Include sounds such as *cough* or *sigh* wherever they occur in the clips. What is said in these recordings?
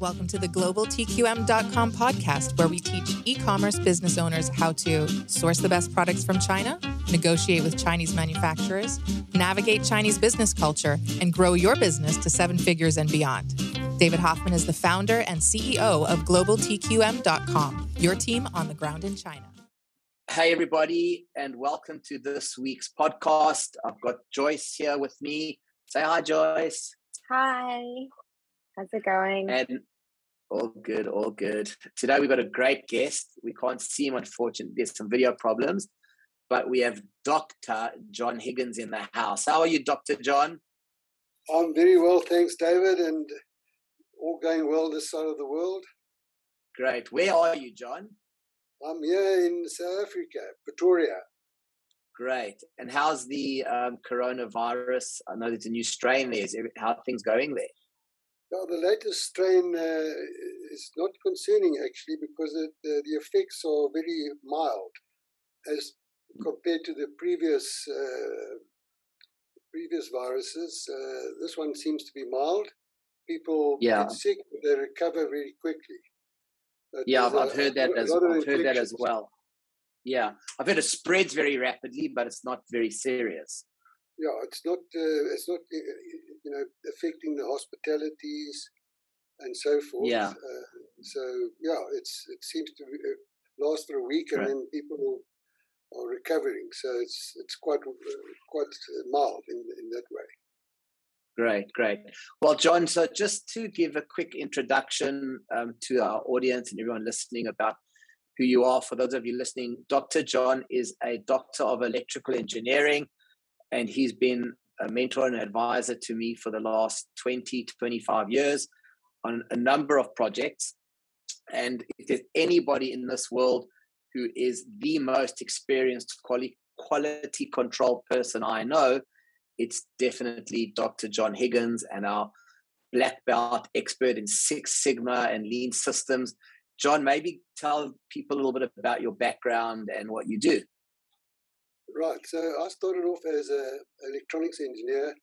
Welcome to the globaltqm.com podcast, where we teach e commerce business owners how to source the best products from China, negotiate with Chinese manufacturers, navigate Chinese business culture, and grow your business to seven figures and beyond. David Hoffman is the founder and CEO of globaltqm.com, your team on the ground in China. Hey, everybody, and welcome to this week's podcast. I've got Joyce here with me. Say hi, Joyce. Hi. How's it going? And all good, all good. Today we've got a great guest. We can't see him, unfortunately. There's some video problems, but we have Dr. John Higgins in the house. How are you, Dr. John? I'm very well, thanks, David, and all going well this side of the world. Great. Where are you, John? I'm here in South Africa, Pretoria. Great. And how's the um, coronavirus? I know there's a new strain there. Is how are things going there? Well, the latest strain uh, is not concerning actually because it, uh, the effects are very mild as compared to the previous uh, previous viruses. Uh, this one seems to be mild. People yeah. get sick, but they recover very quickly. But yeah, I've, I've heard that as I've heard that as well. Yeah, I've heard it spreads very rapidly, but it's not very serious. Yeah, it's not. Uh, it's not. You know, affecting the hospitalities and so forth. Yeah. Uh, so yeah, it's it seems to last for a week, and right. then people are recovering. So it's it's quite quite mild in in that way. Great, great. Well, John, so just to give a quick introduction um, to our audience and everyone listening about who you are, for those of you listening, Dr. John is a doctor of electrical engineering, and he's been a mentor and advisor to me for the last 20 to 25 years on a number of projects. And if there's anybody in this world who is the most experienced quality, quality control person I know, it's definitely Dr. John Higgins and our black belt expert in Six Sigma and lean systems. John, maybe tell people a little bit about your background and what you do. Right. So I started off as an electronics engineer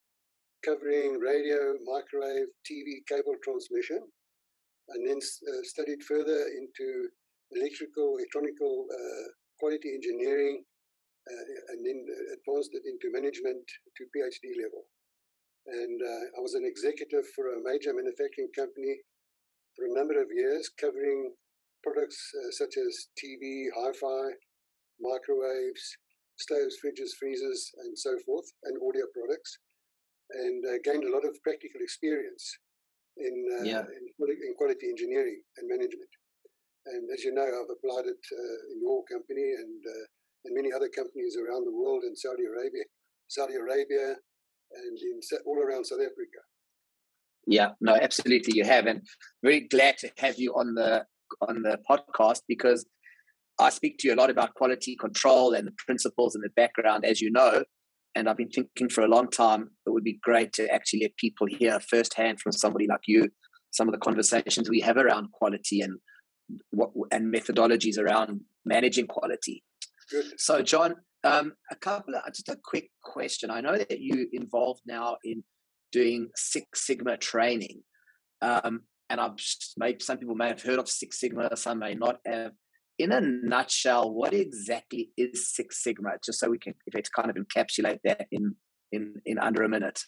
covering radio, microwave, TV, cable transmission, and then uh, studied further into electrical, electronical uh, quality engineering uh, and then advanced it into management to PhD level. And uh, I was an executive for a major manufacturing company for a number of years, covering products uh, such as TV, hi-fi, microwaves, stoves, fridges, freezers, and so forth, and audio products, and uh, gained a lot of practical experience in, uh, yeah. in, in, quality engineering and management. And as you know, I've applied it in your company and and many other companies around the world in Saudi Arabia, Saudi Arabia, and in all around South Africa. Yeah, no, absolutely, you have, and very glad to have you on the on the podcast because I speak to you a lot about quality control and the principles and the background, as you know. And I've been thinking for a long time it would be great to actually let people hear firsthand from somebody like you some of the conversations we have around quality and what and methodologies around managing quality. Good. So, John, um, a couple of just a quick question. I know that you're involved now in doing Six Sigma training, um, and I've maybe some people may have heard of Six Sigma, some may not have. In a nutshell, what exactly is Six Sigma? Just so we can, if it's kind of encapsulate that in in in under a minute.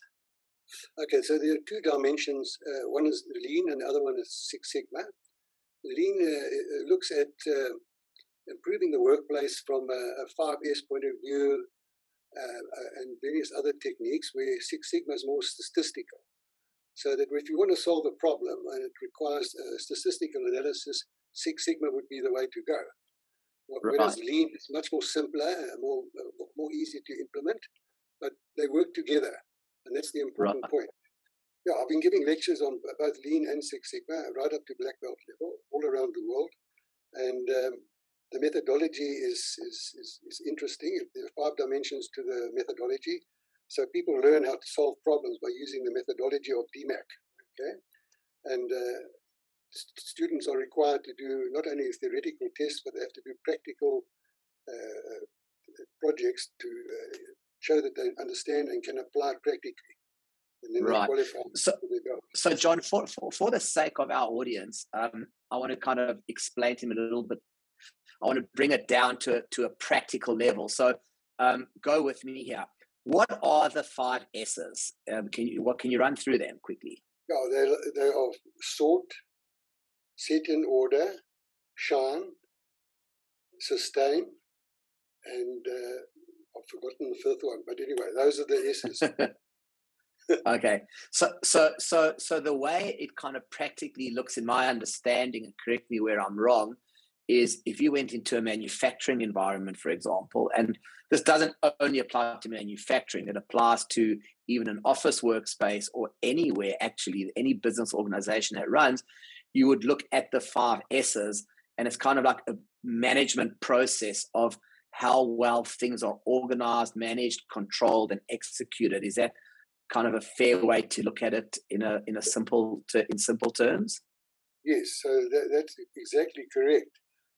Okay, so there are two dimensions. Uh, one is lean, and the other one is Six Sigma. Lean uh, looks at uh, improving the workplace from a, a 5S point of view uh, uh, and various other techniques where Six Sigma is more statistical. So that if you want to solve a problem and it requires statistical analysis, Six Sigma would be the way to go. Whereas right. Lean is much more simpler, more more easy to implement, but they work together, and that's the important right. point. Yeah, I've been giving lectures on both Lean and Six Sigma, right up to black belt level, all around the world, and um, the methodology is, is, is, is, interesting. There are five dimensions to the methodology. So people learn how to solve problems by using the methodology of DMAIC. Okay, and uh, students are required to do not only theoretical tests, but they have to do practical uh, projects to uh, show that they understand and can apply practically. right. So, so, John, for, for, for the sake of our audience, um, I want to kind of explain to him a little bit. I want to bring it down to, to a practical level. So, um, go with me here. What are the five S's? Um, can you what can you run through them quickly? Yeah, they they are sort, set in order, shine, sustain, and uh, I've forgotten the fifth one. But anyway, those are the S's. *laughs* okay so so so so the way it kind of practically looks in my understanding and correct me where i'm wrong is if you went into a manufacturing environment for example and this doesn't only apply to manufacturing it applies to even an office workspace or anywhere actually any business organization that runs you would look at the five s's and it's kind of like a management process of how well things are organized managed controlled and executed is that kind of a fair way to look at it in a in a simple to, in simple terms? Yes, so that, that's exactly correct.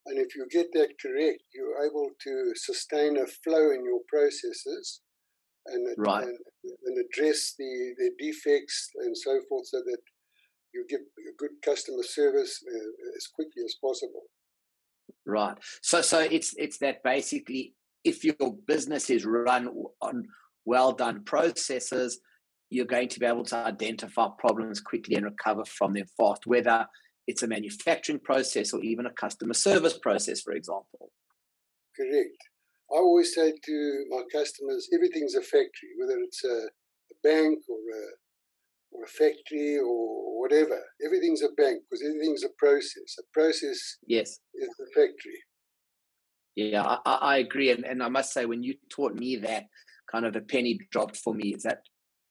And if you get that correct, you're able to sustain a flow in your processes and, right. and, and address the, the defects and so forth so that you give good customer service uh, as quickly as possible. Right. So so it's it's that basically if your business is run on well done processes, you're going to be able to identify problems quickly and recover from them fast, whether it's a manufacturing process or even a customer service process, for example. Correct. I always say to my customers, everything's a factory, whether it's a, a bank or a or a factory or whatever. Everything's a bank because everything's a process. A process yes. is the factory. Yeah, I, I agree. And, and I must say, when you taught me that, kind of a penny dropped for me is that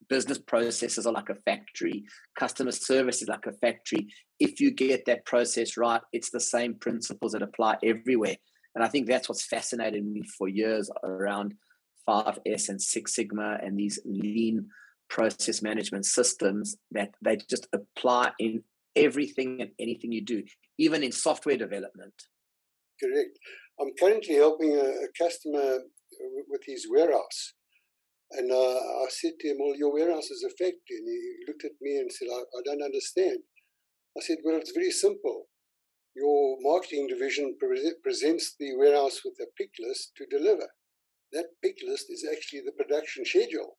business processes are like a factory customer service is like a factory if you get that process right it's the same principles that apply everywhere and i think that's what's fascinated me for years around 5s and 6 sigma and these lean process management systems that they just apply in everything and anything you do even in software development correct i'm currently helping a, a customer with his warehouse and uh, I said to him, Well, your warehouse is a factory. And he looked at me and said, I, I don't understand. I said, Well, it's very simple. Your marketing division pre- presents the warehouse with a pick list to deliver. That pick list is actually the production schedule.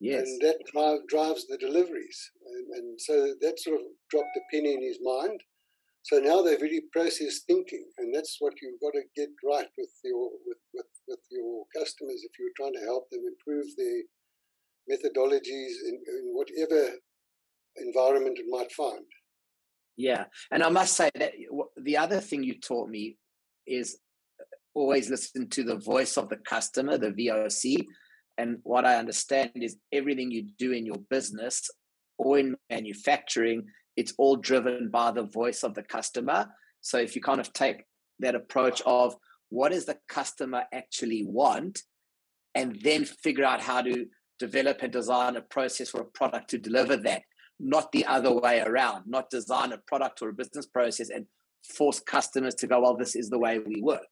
Yes. And that drive, drives the deliveries. And, and so that sort of dropped a penny in his mind. So now they're really process thinking, and that's what you've got to get right with your with, with, with your customers if you're trying to help them improve their methodologies in, in whatever environment it might find. Yeah, and I must say that the other thing you taught me is uh, always listen to the voice of the customer, the VOC. And what I understand is everything you do in your business or in manufacturing it's all driven by the voice of the customer. So if you kind of take that approach of what does the customer actually want, and then figure out how to develop and design a process or a product to deliver that, not the other way around, not design a product or a business process and force customers to go, well, this is the way we work.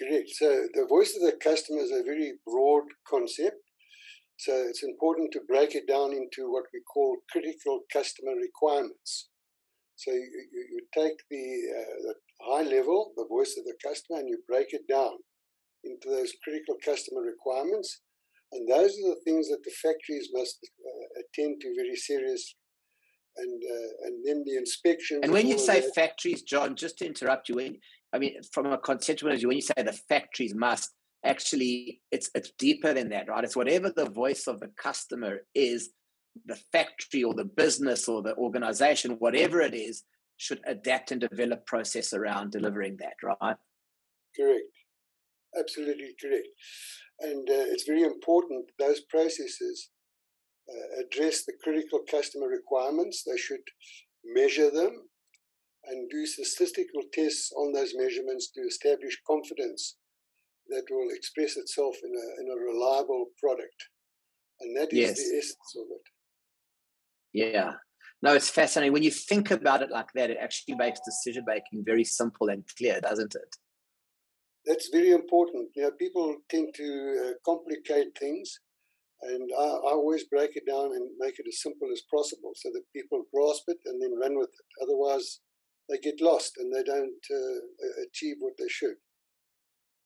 Correct. So the voice of the customer is a very broad concept. So it's important to break it down into what we call critical customer requirements. So you, you, take the, uh, the high level, the voice of the customer, and you break it down into those critical customer requirements. And those are the things that the factories must uh, attend to very serious. And uh, and then the inspection. And when you say that, factories, John, just to interrupt you, when I mean from a conceptual view, when you say the factories must, actually it's it's deeper than that right? It's whatever the voice of the customer is the factory or the business or the organization whatever it is should adapt and develop process around delivering that right? Correct. Absolutely correct. And uh, it's very important those processes uh, address the critical customer requirements they should measure them and do statistical tests on those measurements to establish confidence that will express itself in a, in a reliable product. And that is yes. the essence of it. Yeah. No, it's fascinating. When you think about it like that, it actually makes decision making very simple and clear, doesn't it? That's very important. You know, people tend to uh, complicate things, And I, I, always break it down and make it as simple as possible so that people grasp it and then run with it. Otherwise, they get lost and they don't uh, achieve what they should.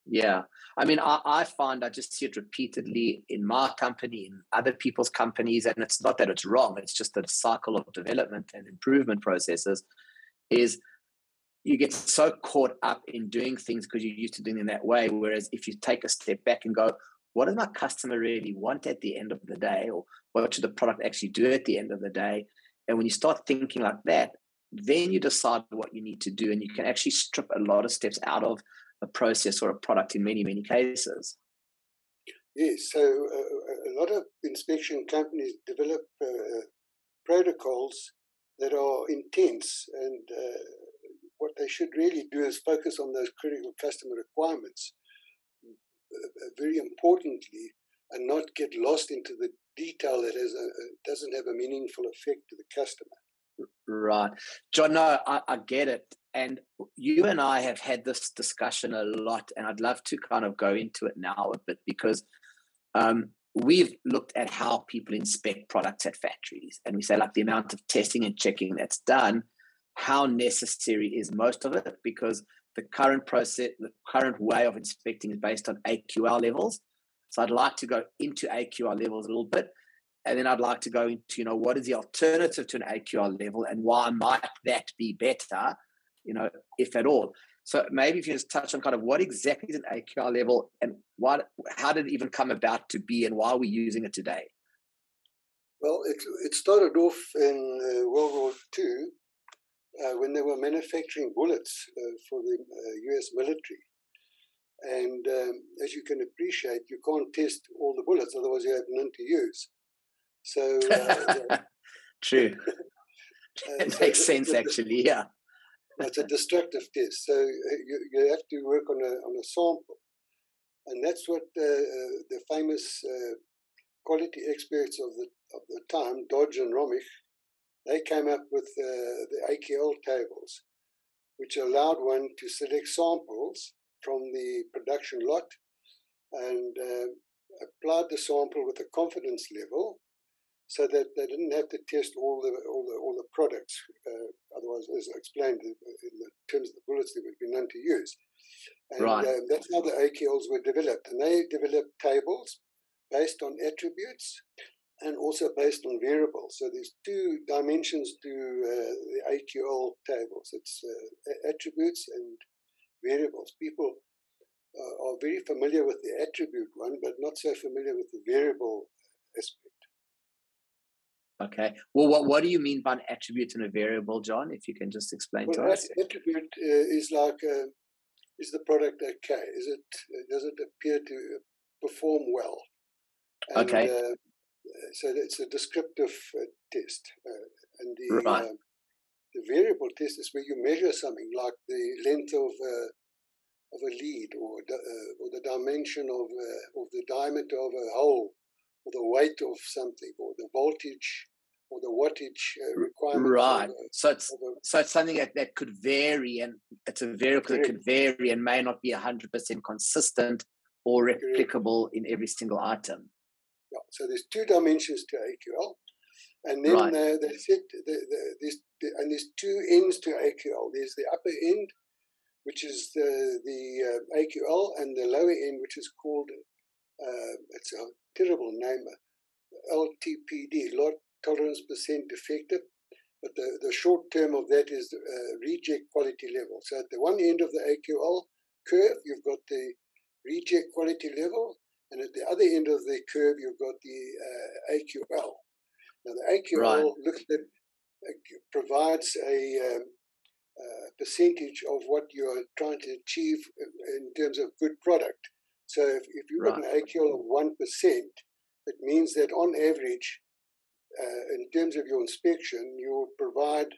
Yeah. I mean, I, I find I just see it repeatedly in my company, in other people's companies. And it's not that it's wrong, it's just that cycle of development and improvement processes is you get so caught up in doing things because you're used to doing them that way. Whereas if you take a step back and go, what does my customer really want at the end of the day? Or what should the product actually do at the end of the day? And when you start thinking like that, then you decide what you need to do. And you can actually strip a lot of steps out of a process or a product in many, many cases. Yes, so uh, a lot of inspection companies develop uh, protocols that are intense and uh, what they should really do is focus on those critical customer requirements very importantly and not get lost into the detail that has a, doesn't have a meaningful effect to the customer. Right. John no I, I get it. And you and i have had this discussion a lot and i'd love to kind of go into it now a bit because um, we've looked at how people inspect products at factories and we say like the amount of testing and checking that's done how necessary is most of it? Because the current process, the current way of inspecting is based on AQL levels. So I'd like to go into AQL levels a little bit. And then I'd like to go into, you know, what is the alternative to an AQL level and why might that be better, you know, if at all. So maybe if you just touch on kind of what exactly is an AQL level and what, how did it even come about to be and why are we using it today? Well, it, it started off in uh, World War II uh, when they were manufacturing bullets uh, for the US uh, military. And um, as you can appreciate, you can't test all the bullets, otherwise, you have none to use. So, uh, *laughs* true. *laughs* it so makes sense, actually, yeah. it's a destructive test. So, you, you have to work on a, on a sample. And that's what the famous quality experts of the, of the time, Dodge and Romig, they came up with uh, the AQL tables, which allowed one to select samples from the production lot and uh, applied the sample with a confidence level so that they didn't have to test all the all the all the products. Uh, otherwise, as I explained, in the terms of the bullets, there would be none to use. And right. uh, that's how the AQLs were developed. And they developed tables based on attributes and also based on variables. So there's two dimensions to uh, the AQL tables. It's uh, attributes and variables. People uh, are very familiar with the attribute one, but not so familiar with the variable aspect. Okay. Well, what, what do you mean by an attribute and a variable, John? If you can just explain well, to us. Attribute uh, is like, uh, is the product okay? Is it, does it appear to perform well? And, okay. Uh, so it's a descriptive uh, test, uh, and the right. Um, the variable test is where you measure something like the length of uh, of a lead or or the dimension of of the diameter of a hole or the weight of something or the voltage or the wattage uh, requirement. Right. A, so it's a, so it's something that, that could vary, and it's a variable that could vary and may not be hundred percent consistent or replicable in every single item. Yeah. So there's two dimensions to AQL, and then right. said the, the, there's the, and there's two ends to AQL. There's the upper end, which is the the uh, AQL, and the lower end, which is called uh, it's a terrible name, LTPD, lot tolerance percent defective. But the, the short term of that is uh, reject quality level. So at the one end of the AQL curve, you've got the reject quality level, and at the other end of the curve, you've got the uh, AQL. Now, the AQL right. looks at, uh, provides a um, uh, percentage of what you're trying to achieve in terms of good product. So if, if you've right. got an AQL of 1%, it means that on average, uh, in terms of your inspection, you provide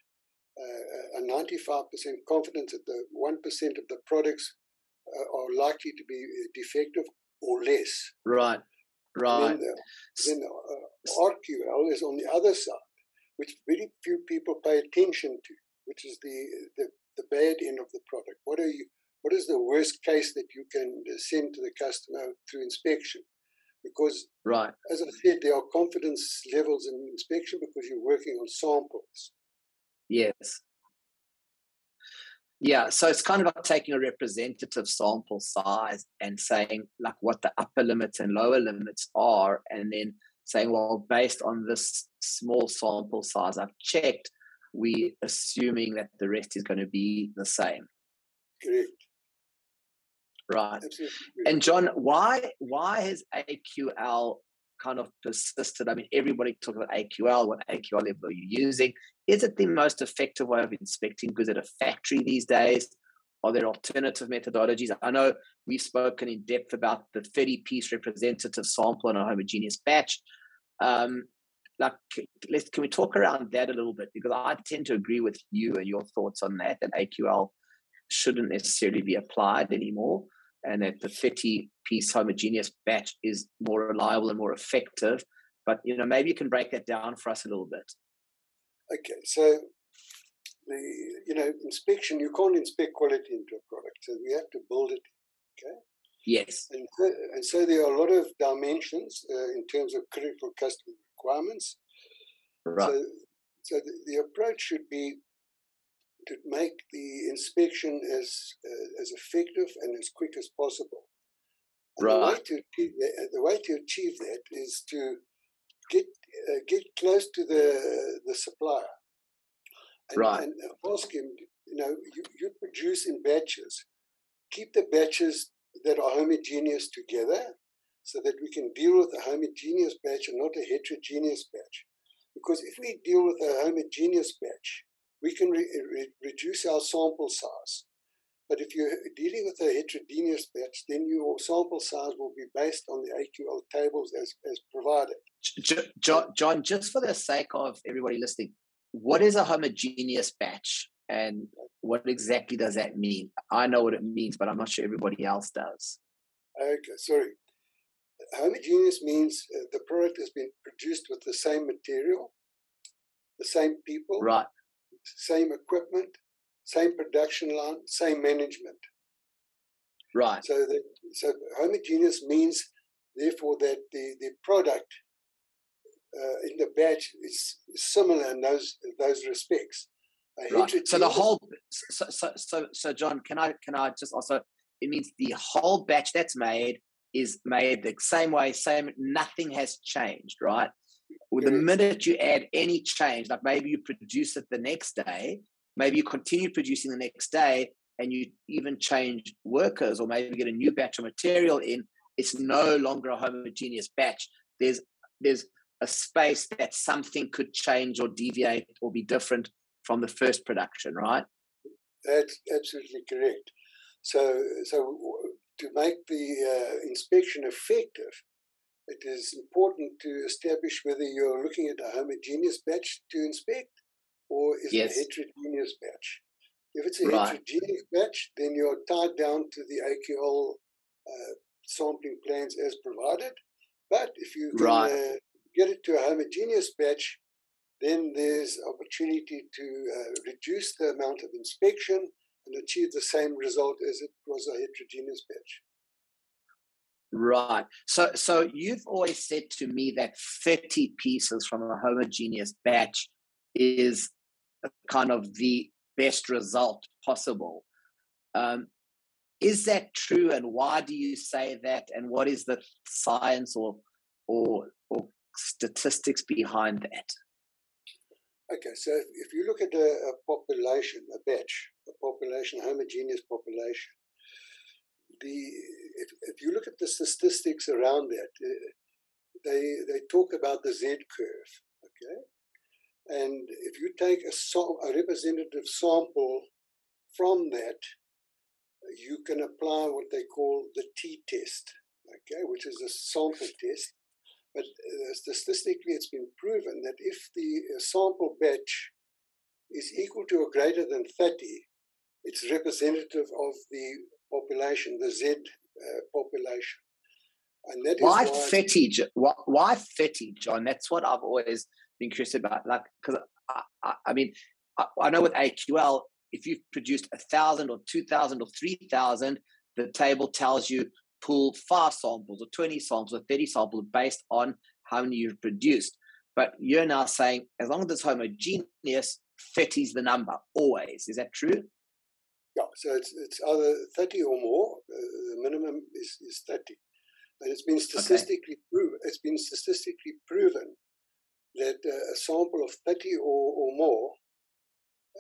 uh, a 95% confidence that the 1% of the products uh, are likely to be defective or less. Right, right. then, the, then uh, RQL is on the other side, which very few people pay attention to, which is the, the, the bad end of the product. What are you? What is the worst case that you can send to the customer through inspection? because, right, as I said, there are confidence levels in inspection because you're working on samples. Yes. Yeah, so it's kind of like taking a representative sample size and saying like what the upper limits and lower limits are, and then saying, well, based on this small sample size I've checked, we assuming that the rest is going to be the same. Correct. Right. And John, why why has AQL kind of persisted? I mean, everybody talks about AQL. What AQL level are you using? Is it the most effective way of inspecting goods at a factory these days? Are there alternative methodologies? I know we've spoken in depth about the 30 piece representative sample in a homogeneous batch. Um, like, let's, can we talk around that a little bit? Because I tend to agree with you and your thoughts on that, that AQL shouldn't necessarily be applied anymore and that the 30 piece homogeneous batch is more reliable and more effective. But, you know, maybe you can break that down for us a little bit. Okay, so the you know inspection you can't inspect quality into a product, so we have to build it. Okay. Yes. And, and so there are a lot of dimensions uh, in terms of critical customer requirements. Right. So, so the, the approach should be to make the inspection as uh, as effective and as quick as possible. And right. The way, to achieve that, the way to achieve that is to get uh, get close to the the supplier and, right. and ask him. You know, you, you produce in batches. Keep the batches that are homogeneous together, so that we can deal with a homogeneous batch and not a heterogeneous batch. Because if we deal with a homogeneous batch, we can re- re- reduce our sample size. But if you're dealing with a heterogeneous batch, then your sample size will be based on the AQL tables as, as provided. John, John, just for the sake of everybody listening, what is a homogeneous batch and what exactly does that mean? I know what it means, but I'm not sure everybody else does. Okay, sorry. Homogeneous means uh, the product has been produced with the same material, the same people, right? Same equipment, same production line, same management. Right. So that so homogeneous means therefore that the, the product uh, in the batch is similar in those those respects. Right. So the whole so, so so so John, can I can I just also it means the whole batch that's made is made the same way, same nothing has changed, right? Well, the minute you add any change, like maybe you produce it the next day, maybe you continue producing the next day and you even change workers or maybe get a new batch of material in, it's no longer a homogeneous batch. There's there's a space that something could change or deviate or be different from the first production, right? That's absolutely correct. So, so to make the uh, inspection effective, it is important to establish whether you're looking at a homogeneous batch to inspect or is yes. it a heterogeneous batch. If it's a right. heterogeneous batch, then you're tied down to the AQL uh, sampling plans as provided. But if you can right. uh, get it to a homogeneous batch, then there's opportunity to uh, reduce the amount of inspection and achieve the same result as it was a heterogeneous batch. Right. So so you've always said to me that 30 pieces from a homogeneous batch is kind of the best result possible. Um, is that true and why do you say that and what is the science or or or statistics behind that? Okay, so if you look at a, a population, a batch, a population, a homogeneous population, the if, if you look at the statistics around that, uh, they they talk about the Z curve. Okay, and if you take a, a representative sample from that, you can apply what they call the T test. Okay, which is a sample test. But uh, statistically, it's been proven that if the sample batch is equal to or greater than 30, it's representative of the population, the Z uh, population. And that why, why 30? Why, why 30, John? That's what I've always been curious about. Like, because I, I, I, mean, I, I, know with AQL, if you've produced a thousand or two thousand or three thousand, the table tells you pull five samples or 20 samples or 30 samples based on how many you've produced. But you're now saying as long as it's homogeneous, 30 is the number always. Is that true? Yeah, so it's, it's either 30 or more. The minimum is, is 30. And it's been statistically okay. proven. It's been statistically proven that uh, a sample of 30 or, or more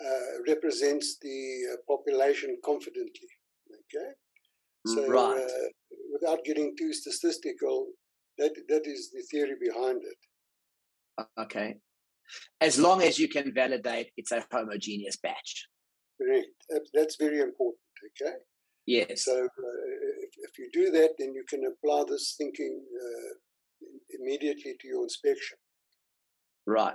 uh, represents the uh, population confidently. Okay, so right. Uh, without getting too statistical, that that is the theory behind it. Okay, as long as you can validate it's a homogeneous batch. Correct. That's very important. Okay. Yes. So uh, if, you do that, then you can apply this thinking uh, immediately to your inspection. Right.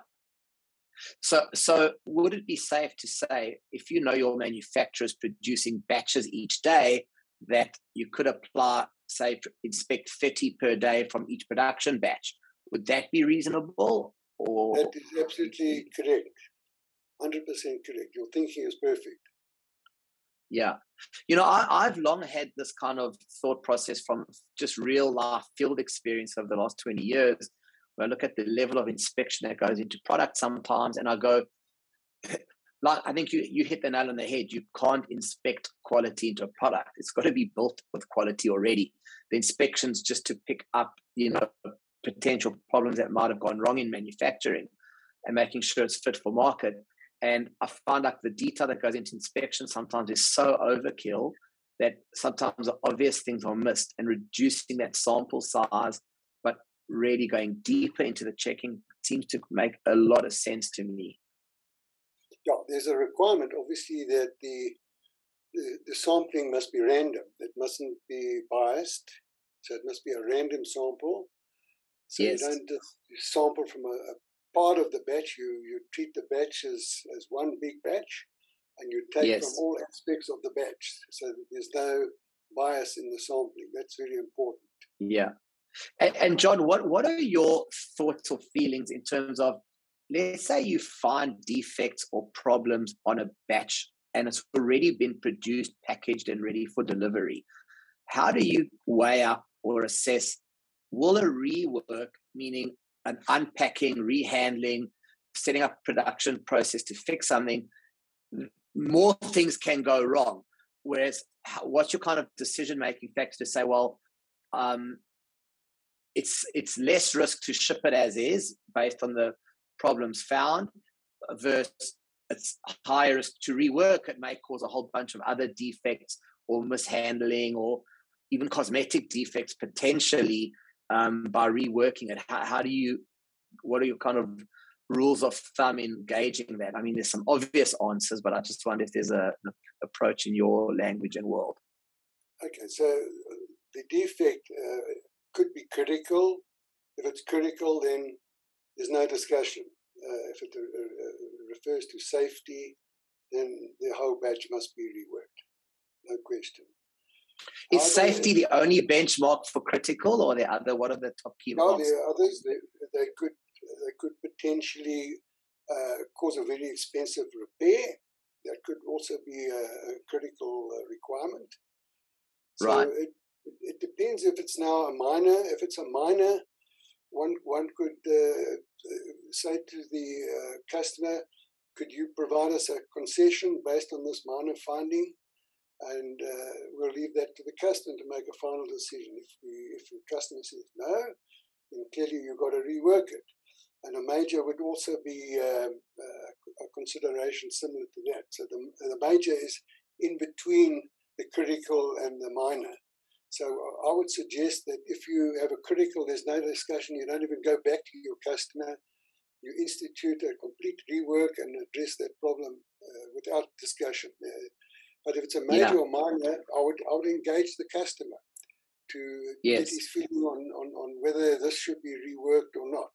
So, so would it be safe to say if you know your manufacturer is producing batches each day, that you could apply, say, inspect 30 per day from each production batch? Would that be reasonable? Or that is absolutely correct. 100% correct. Your thinking is perfect. Yeah. You know, I, have long had this kind of thought process from just real life field experience over the last 20 years where I look at the level of inspection that goes into product sometimes, and I go, *laughs* like I think you you hit the nail on the head. You can't inspect quality into a product. It's got to be built with quality already. The inspections just to pick up, you know, potential problems that might have gone wrong in manufacturing, and making sure it's fit for market. And I find like the detail that goes into inspection sometimes is so overkill that sometimes obvious things are missed, and reducing that sample size but really going deeper into the checking seems to make a lot of sense to me. Yeah, there's a requirement, obviously, that the, the, the sampling must be random. It mustn't be biased. So it must be a random sample. So yes. you don't just sample from a, a, part of the batch. You you treat the batch as, as one big batch, and you take yes. from all aspects of the batch, so that there's no bias in the sampling. That's very important. Yeah, and, and John, what, what are your thoughts or feelings in terms of, let's say you find defects or problems on a batch and it's already been produced, packaged, and ready for delivery. How do you weigh up or assess will a rework, meaning an unpacking, rehandling, setting up production process to fix something, more things can go wrong. Whereas, what's your kind of decision making factor to say, well, um, it's it's less risk to ship it as is based on the problems found versus it's higher risk to rework it may cause a whole bunch of other defects or mishandling or even cosmetic defects potentially um, by reworking it how, how do you what are your kind of rules of thumb in gauging that i mean there's some obvious answers but i just wonder if there's a, an approach in your language and world okay so uh, the defect uh, could be critical. If it's critical, then there's no discussion. Uh, if it uh, uh, refers to safety, then the whole batch must be reworked. No question. Is are safety the only benchmark for critical, or the other? What are the top key? No, there are others. They, they could they could potentially uh, cause a very expensive repair. That could also be a, a critical uh, requirement. So right. It, it depends if it's now a minor. If it's a minor, one one could uh, say to the uh, customer, "Could you provide us a concession based on this minor finding?" And uh, we'll leave that to the customer to make a final decision. If we, if the customer says no, then clearly you've got to rework it. And a major would also be um, uh, a consideration similar to that. So the, the major is in between the critical and the minor. So I would suggest that if you have a critical, there's no discussion, you don't even go back to your customer. You institute a complete rework and address that problem uh, without discussion. Uh, but if it's a major yeah. or minor, I would I would engage the customer to yes. get his feeling on, on, on whether this should be reworked or not.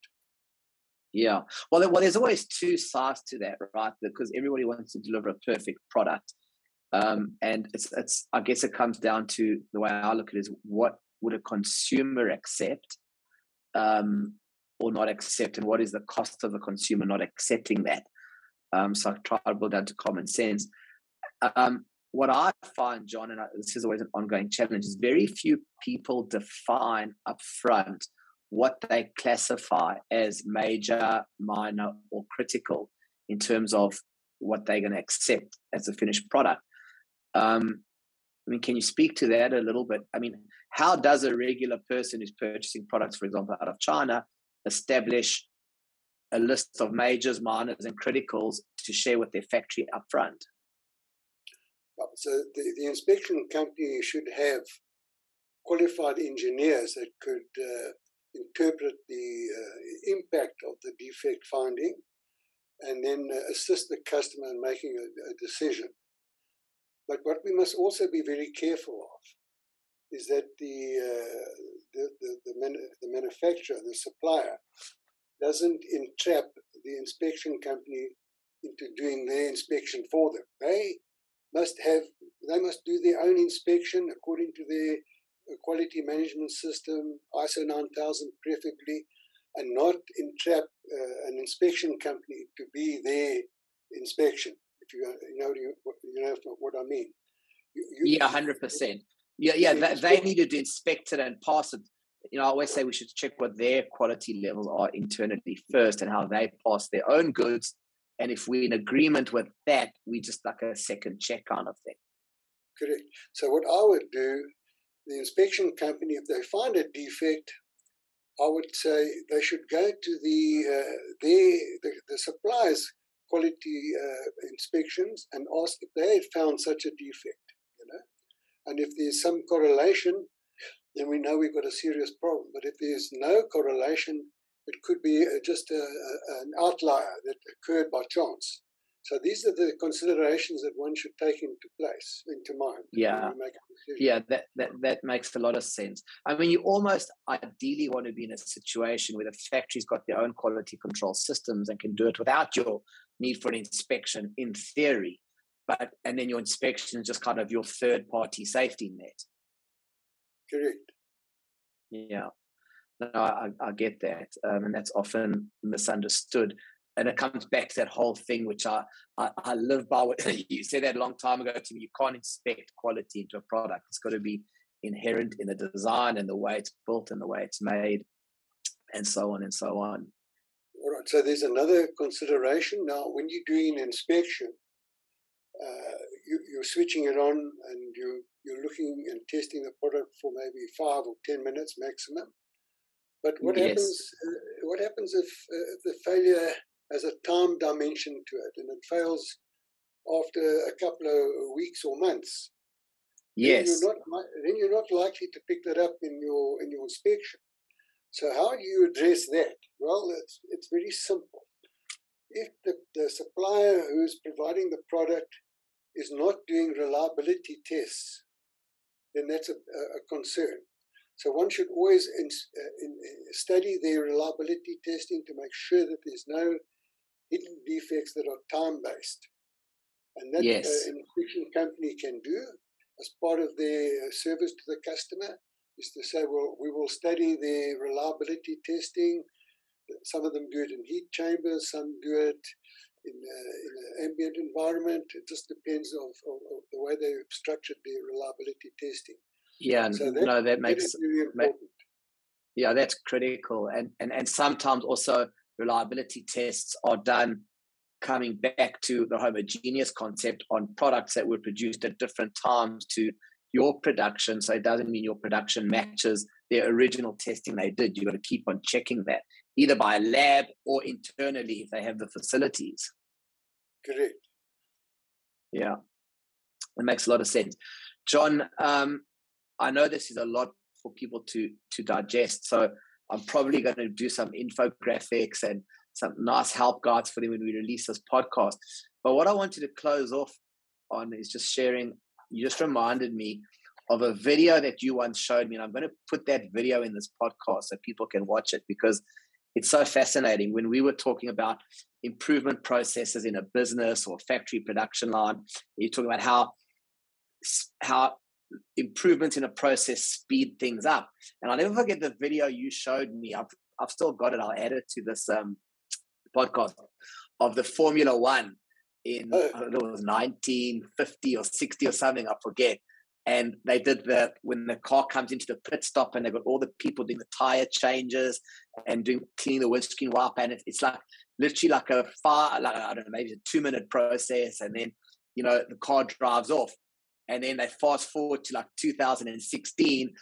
Yeah. Well, well, there's always two sides to that, right? Because everybody wants to deliver a perfect product. Um, and it's, it's, I guess it comes down to the way I look at it is what would a consumer accept um, or not accept, and what is the cost of the consumer not accepting that? Um, so I try to build down to common sense. Um, what I find, John, and I, this is always an ongoing challenge, is very few people define upfront what they classify as major, minor, or critical in terms of what they're going to accept as a finished product. Um, I mean, can you speak to that a little bit? I mean, how does a regular person who's purchasing products, for example, out of China, establish a list of majors, minors, and criticals to share with their factory upfront? So the, the inspection company should have qualified engineers that could uh, interpret the uh, impact of the defect finding and then uh, assist the customer in making a, a, decision. But what we must also be very careful of is that the, uh, the, the, the, man- the manufacturer, the supplier, doesn't entrap the inspection company into doing their inspection for them. They must have, they must do their own inspection according to their quality management system, ISO 9000 preferably, and not entrap uh, an inspection company to be their inspection. If you, you know, you, you know what I mean. You, you, yeah, hundred percent. Yeah, yeah. They, they needed to inspect it and pass it. You know, I always say we should check what their quality levels are internally first and how they pass their own goods. And if we're in agreement with that, we just like a second check kind of thing. Correct. So what I would do the inspection company, if they find a defect, I would say they should go to the uh, the, the supplier's quality uh, inspections and ask if they had found such a defect. You know, and if there's some correlation, then we know we've got a serious problem. But if there's no correlation, it could be uh, just a, a, an outlier that occurred by chance. So these are the considerations that one should take into place, into mind. Yeah. Yeah, that, that, that makes a lot of sense. I mean, you almost ideally want to be in a situation where the factory's got their own quality control systems and can do it without your need for an inspection in theory. But and then your inspection is just kind of your third party safety net. Correct. Yeah. No, I, I get that. Um, and that's often misunderstood and it comes back to that whole thing which I, I, I live by. *laughs* You said that a long time ago to me. You can't inspect quality into a product. It's got to be inherent in the design and the way it's built and the way it's made, and so on and so on. All right. So there's another consideration now. When you're doing an inspection, uh, you, are switching it on and you you're looking and testing the product for maybe five or ten minutes maximum. But what yes. happens? Uh, what happens if, uh, the failure has a time dimension to it and it fails after a couple of weeks or months. Yes. Then you're not, then you're not likely to pick that up in your in your inspection. So how do you address that? Well, it's it's very simple. If the, the supplier who's providing the product is not doing reliability tests, then that's a, a concern. So one should always in, uh, in, uh, study their reliability testing to make sure that there's no hidden defects that are time based. And that yes. uh, an company can do as part of their uh, service to the customer is to say, well, we will study their reliability testing. Some of them do it in heat chambers, some do it in, uh, in an ambient environment. It just depends of, the way they've structured their reliability testing. Yeah, so that, no, that makes that really yeah, that's critical, and and and sometimes also reliability tests are done coming back to the homogeneous concept on products that were produced at different times to your production. So it doesn't mean your production matches their original testing they did. You've got to keep on checking that, either by a lab or internally if they have the facilities. Correct. Yeah, it makes a lot of sense. John, um, I know this is a lot for people to to digest. So I'm probably going to do some infographics and some nice help guides for them when we release this podcast. But what I wanted to close off on is just sharing. You just reminded me of a video that you once showed me, and I'm going to put that video in this podcast so people can watch it because it's so fascinating. When we were talking about improvement processes in a business or factory production line, you're talking about how how improvements in a process speed things up. And I'll never forget the video you showed me. I've, I've still got it. I'll add it to this um, podcast of the Formula One in oh. I don't know, it was 1950 or 60 or something, I forget. And they did that when the car comes into the pit stop, and they've got all the people doing the tire changes and doing cleaning the windscreen wiper, and it's like literally like a far, like I don't know, maybe a two minute process, and then you know the car drives off, and then they fast forward to like 2016,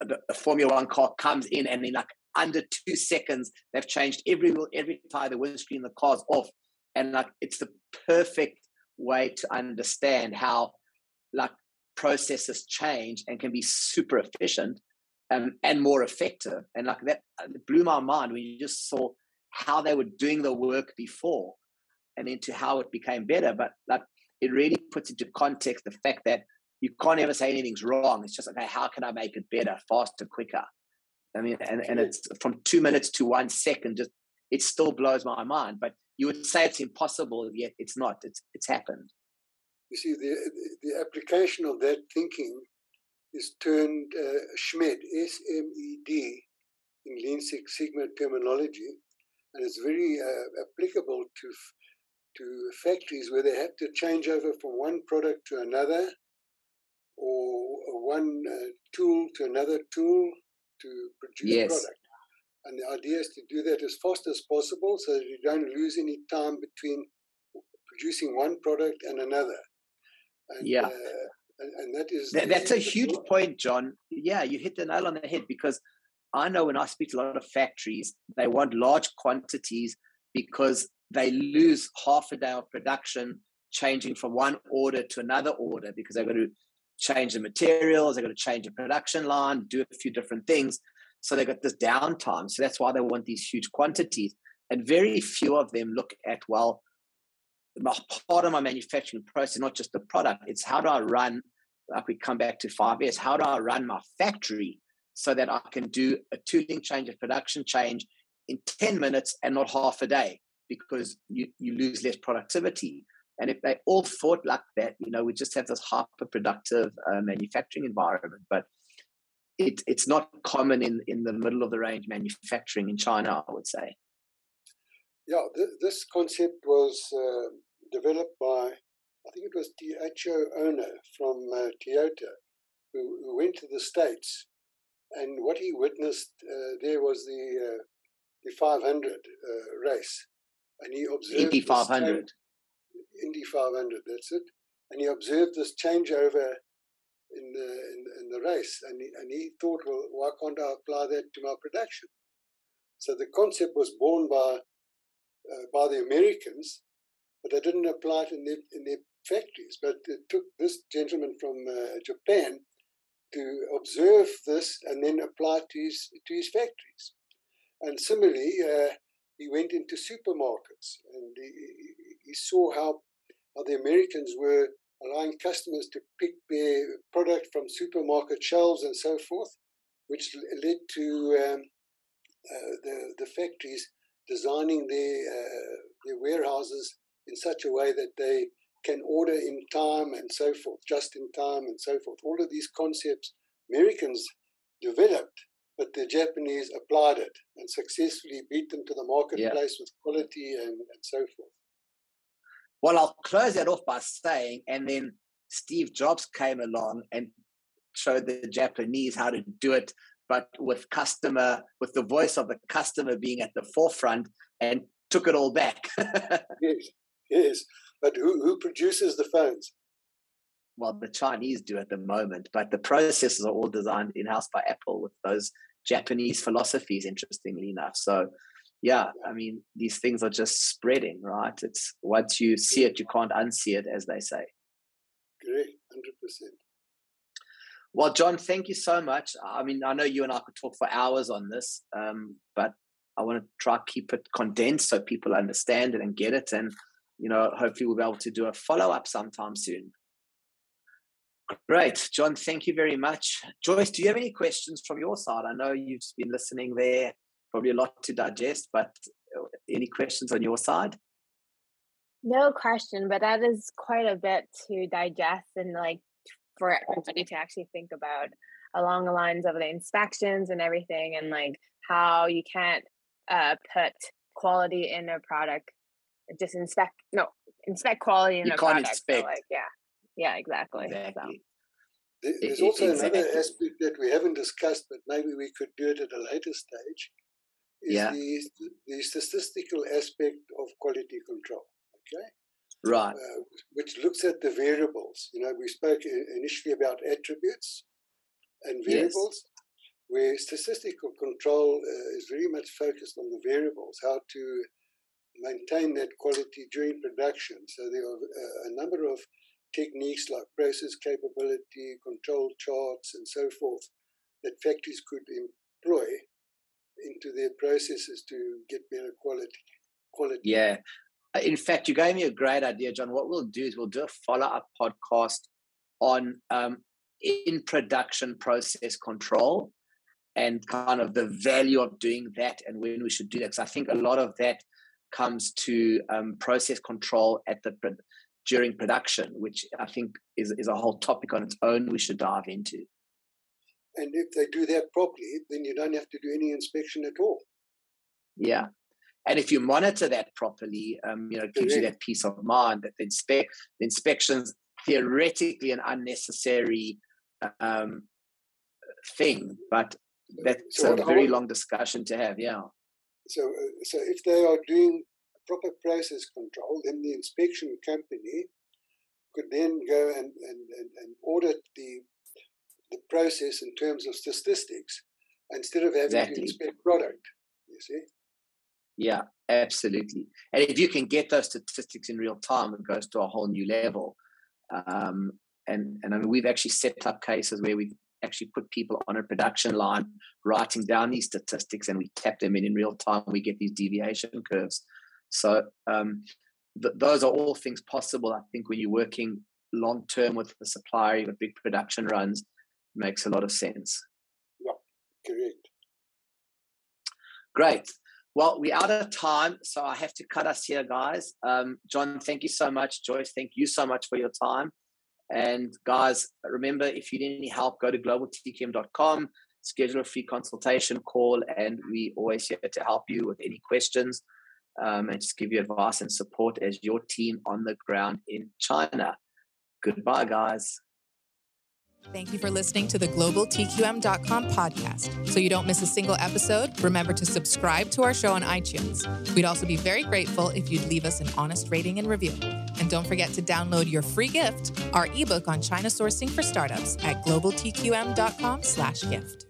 the, Formula One car comes in, and in like under two seconds, they've changed every every tire, the windscreen, the car's off, and like it's the perfect way to understand how like processes change and can be super efficient um, and more effective. And like that blew my mind when you just saw how they were doing the work before and into how it became better. But like it really puts into context the fact that you can't ever say anything's wrong. It's just okay, how can I make it better, faster, quicker? I mean, and, and it's from two minutes to one second, just it still blows my mind. But you would say it's impossible, yet it's not. It's it's happened. You see, the the application of that thinking is turned uh, SMED, S M E D, in Lean Six Sigma terminology, and it's very uh, applicable to to factories where they have to change over from one product to another, or one uh, tool to another tool to produce yes. a product. And the idea is to do that as fast as possible so that you don't lose any time between producing one product and another. And, yeah. Uh, and, and, that is. That, that's a huge point, John. Yeah, you hit the nail on the head because I know when I speak to a lot of factories, they want large quantities because they lose half a day of production changing from one order to another order because they've got to change the materials, they've got to change the production line, do a few different things. So they've got this downtime. So that's why they want these huge quantities. And very few of them look at, well, part of my manufacturing process, not just the product, it's how do I run, like we come back to 5S, how do I run my factory so that I can do a tooling change, a production change in 10 minutes and not half a day because you, you lose less productivity. And if they all thought like that, you know, we just have this hyper productive uh, manufacturing environment. But it, it's not common in, in the middle of the range manufacturing in China, I would say. Yeah, th- this concept was uh, developed by, I think it was T.H.O. Ohno from uh, Toyota, who, who, went to the States. And what he witnessed uh, there was the, uh, the 500 uh, race. And he observed. Indy 500. Indy 500, that's it. And he observed this changeover in the in, in the race, and he, and he thought, well, why can't I apply that to my production? So the concept was born by uh, by the Americans, but they didn't apply it in their in their factories. But it took this gentleman from uh, Japan to observe this and then apply it to his to his factories. And similarly, uh, he went into supermarkets and he, he saw how how the Americans were allowing customers to pick their product from supermarket shelves and so forth, which led to um, uh, the, the factories designing their, uh, their warehouses in such a way that they can order in time and so forth, just in time and so forth. All of these concepts Americans developed, but the Japanese applied it and successfully beat them to the marketplace yeah. with quality and, and so forth. Well, I'll close that off by saying, and then Steve Jobs came along and showed the Japanese how to do it, but with customer, with the voice of the customer being at the forefront, and took it all back. *laughs* yes, yes. But who, who produces the phones? Well, the Chinese do at the moment, but the processes are all designed in house by Apple with those Japanese philosophies, interestingly enough. So yeah, I mean, these things are just spreading, right? It's once you see it, you can't unsee it, as they say. Great, 100%. Well, John, thank you so much. I mean, I know you and I could talk for hours on this, um, but I want to try keep it condensed so people understand it and get it. And, you know, hopefully we'll be able to do a follow up sometime soon. Great. John, thank you very much. Joyce, do you have any questions from your side? I know you've been listening there probably a lot to digest, but uh, any questions on your side? No question, but that is quite a bit to digest and like for everybody to actually think about along the lines of the inspections and everything and like how you can't uh, put quality in a product just inspect no inspect quality in you a can't product. inspect. So like yeah, yeah, exactly. exactly. There- It- There's also exactly. another aspect that we haven't discussed, but maybe we could do it at a later stage. Is Yeah. the, the statistical aspect of quality control. Okay. Right. uh, which looks at the variables. You know, we spoke initially about attributes and variables, Yes. variables, where statistical control uh, is very much focused on the variables, how to maintain that quality during production. So there are uh, a number of techniques like process capability, control charts, and so forth that factories could employ into their processes to get better quality. Quality. Yeah. Uh, In fact, you gave me a great idea, John. What we'll do is we'll do a follow up podcast on um, in production process control and kind of the value of doing that and when we should do that. Because I think a lot of that comes to um, process control at the during production, which I think is, is a whole topic on its own we should dive into. And if they do that properly, then you don't have to do any inspection at all. Yeah. And if you monitor that properly, um, you know, it gives you that peace of mind that the, inspect, the inspections theoretically an unnecessary um, thing, but that's So a very long discussion to have. Yeah. So, uh, so if they are doing proper process control, then the inspection company could then go and, and, and, and audit the the process in terms of statistics instead of having Exactly. to inspect product. You see? Yeah, absolutely. And if you can get those statistics in real time, it goes to a whole new level. Um, and and I mean, we've actually set up cases where we've actually put people on a production line writing down these statistics, and we tap them in in real time. We get these deviation curves. So um, th- those are all things possible. I think when you're working long term with the supplier, you've big production runs, makes a lot of sense. Yeah, Correct. Great. Well, we're out of time, so I have to cut us here, guys. Um, John, thank you so much. Joyce, thank you so much for your time. And guys, remember, if you need any help, go to globaltqm.com, schedule a free consultation call, and we always here to help you with any questions um, and just give you advice and support as your team on the ground in China. Goodbye, guys. Thank you for listening to the globaltqm.com podcast. So you don't miss a single episode, remember to subscribe to our show on iTunes. We'd also be very grateful if you'd leave us an honest rating and review. And don't forget to download your free gift, our ebook on China sourcing for startups at globaltqm.com/gift.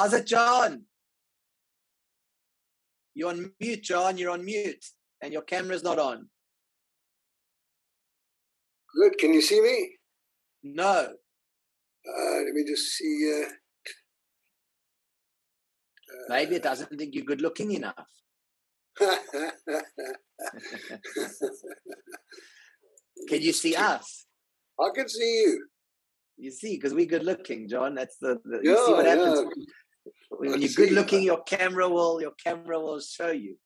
How's it, John? You're on mute, John. You're on mute, and your camera's not on. Good. Can you see me? No. Uh, let me just see. Uh, Maybe it doesn't think you're good looking enough. *laughs* Can you see us? I can see you. You see, because we're good looking, John. That's the, the you see what happens yeah. When you're good looking. Your camera will your camera will show you.